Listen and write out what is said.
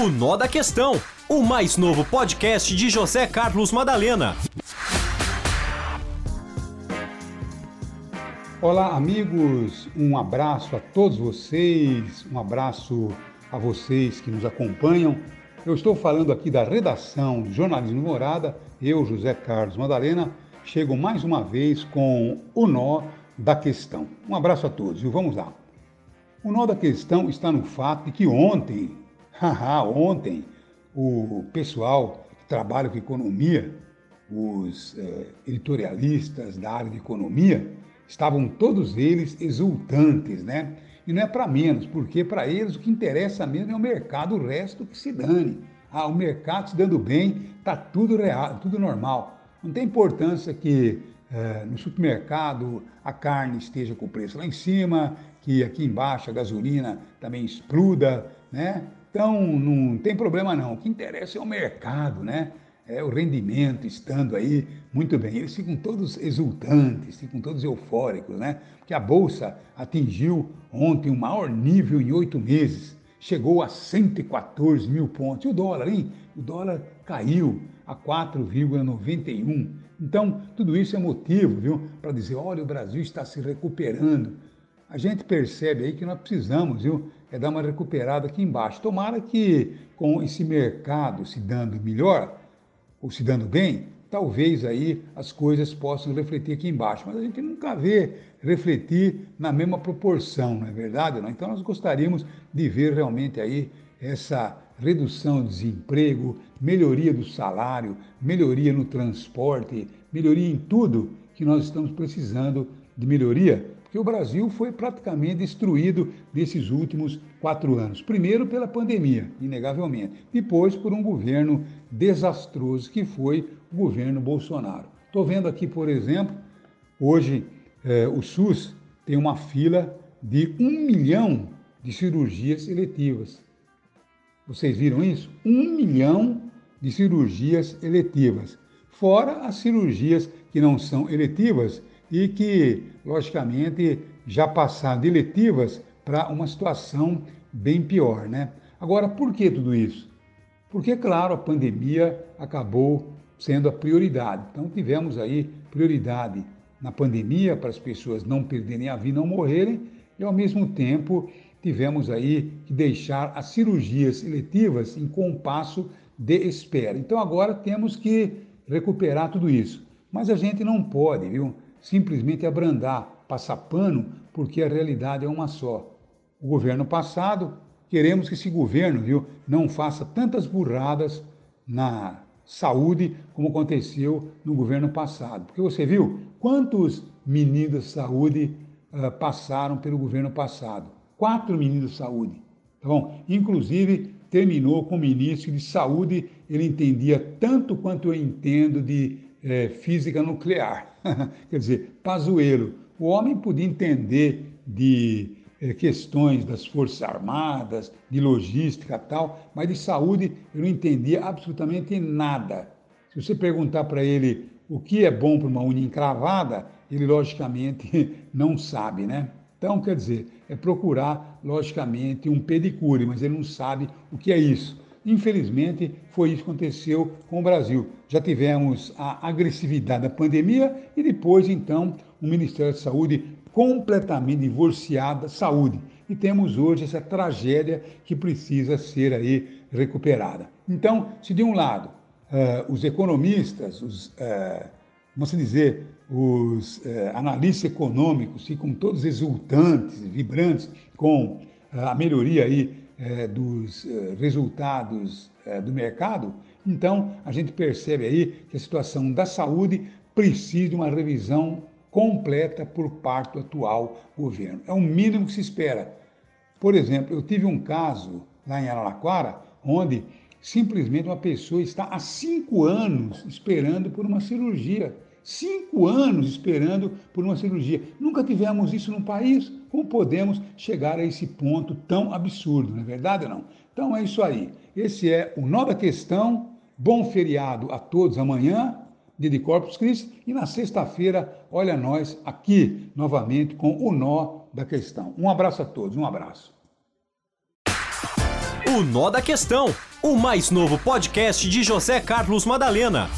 O Nó da Questão, o mais novo podcast de José Carlos Madalena. Olá, amigos, um abraço a todos vocês, um abraço a vocês que nos acompanham. Eu estou falando aqui da redação de Jornalismo Morada, eu, José Carlos Madalena, chego mais uma vez com o nó da questão. Um abraço a todos e vamos lá. O nó da questão está no fato de que ontem, haha, ontem, o pessoal que trabalha com economia, os eh, editorialistas da área de economia, estavam todos eles exultantes, né? E não é para menos, porque para eles o que interessa mesmo é o mercado, o resto que se dane. Ah, o mercado se dando bem, tá tudo real, tudo normal. Não tem importância que eh, no supermercado a carne esteja com o preço lá em cima, que aqui embaixo a gasolina também exploda, né? Então não tem problema não. O que interessa é o mercado, né? É o rendimento estando aí muito bem. Eles ficam todos exultantes, ficam todos eufóricos, né? Porque a bolsa atingiu ontem o maior nível em oito meses, chegou a 114 mil pontos. E o dólar, hein? O dólar caiu a 4,91. Então, tudo isso é motivo, viu, para dizer, olha, o Brasil está se recuperando a gente percebe aí que nós precisamos, viu, é dar uma recuperada aqui embaixo. Tomara que com esse mercado se dando melhor, ou se dando bem, talvez aí as coisas possam refletir aqui embaixo. Mas a gente nunca vê refletir na mesma proporção, não é verdade? Então nós gostaríamos de ver realmente aí essa redução do desemprego, melhoria do salário, melhoria no transporte, melhoria em tudo que nós estamos precisando de melhoria que o Brasil foi praticamente destruído nesses últimos quatro anos. Primeiro pela pandemia, inegavelmente. Depois por um governo desastroso que foi o governo Bolsonaro. Estou vendo aqui, por exemplo, hoje eh, o SUS tem uma fila de um milhão de cirurgias eletivas. Vocês viram isso? Um milhão de cirurgias eletivas. Fora as cirurgias que não são eletivas e que, logicamente, já passaram de eletivas para uma situação bem pior. Né? Agora, por que tudo isso? Porque, claro, a pandemia acabou sendo a prioridade. Então, tivemos aí prioridade na pandemia para as pessoas não perderem a vida, não morrerem, e ao mesmo tempo tivemos aí que deixar as cirurgias eletivas em compasso de espera. Então agora temos que recuperar tudo isso. Mas a gente não pode, viu? Simplesmente abrandar, passar pano, porque a realidade é uma só. O governo passado, queremos que esse governo viu, não faça tantas burradas na saúde como aconteceu no governo passado. Porque você viu quantos ministros de saúde uh, passaram pelo governo passado? Quatro ministros de saúde. Tá bom? Inclusive, terminou com o ministro de saúde, ele entendia tanto quanto eu entendo de é, física nuclear. Quer dizer, Pazuello. O homem podia entender de é, questões das Forças Armadas, de logística tal, mas de saúde eu não entendia absolutamente nada. Se você perguntar para ele o que é bom para uma unha encravada, ele logicamente não sabe, né? Então, quer dizer, é procurar, logicamente, um pedicure, mas ele não sabe o que é isso. Infelizmente, foi isso que aconteceu com o Brasil. Já tivemos a agressividade da pandemia e depois, então, o Ministério da Saúde completamente divorciado da saúde. E temos hoje essa tragédia que precisa ser aí recuperada. Então, se de um lado uh, os economistas, os, uh, vamos dizer, os uh, analistas econômicos ficam todos exultantes, vibrantes com a melhoria aí dos é, resultados é, do mercado, então a gente percebe aí que a situação da saúde precisa de uma revisão completa por parte do atual governo. É o mínimo que se espera. Por exemplo, eu tive um caso lá em Araraquara, onde simplesmente uma pessoa está há cinco anos esperando por uma cirurgia. Cinco anos esperando por uma cirurgia. Nunca tivemos isso no país. Como podemos chegar a esse ponto tão absurdo, não é verdade ou não? Então é isso aí. Esse é o nó da questão. Bom feriado a todos amanhã, dia de Corpus Christi, e na sexta-feira, olha nós aqui novamente com o nó da questão. Um abraço a todos, um abraço. O Nó da Questão, o mais novo podcast de José Carlos Madalena.